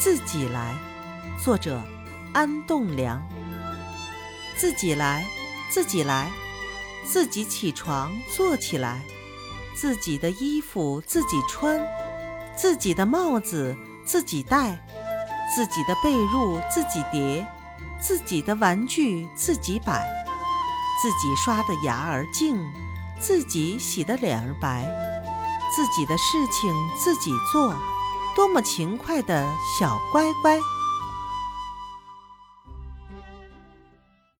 自己来。作者：安栋梁。自己来，自己来，自己起床坐起来，自己的衣服自己穿，自己的帽子自己戴，自己的被褥自己叠，自己的玩具自己摆，自己刷的牙儿净，自己洗的脸儿白，自己的事情自己做，多么勤快的小乖乖！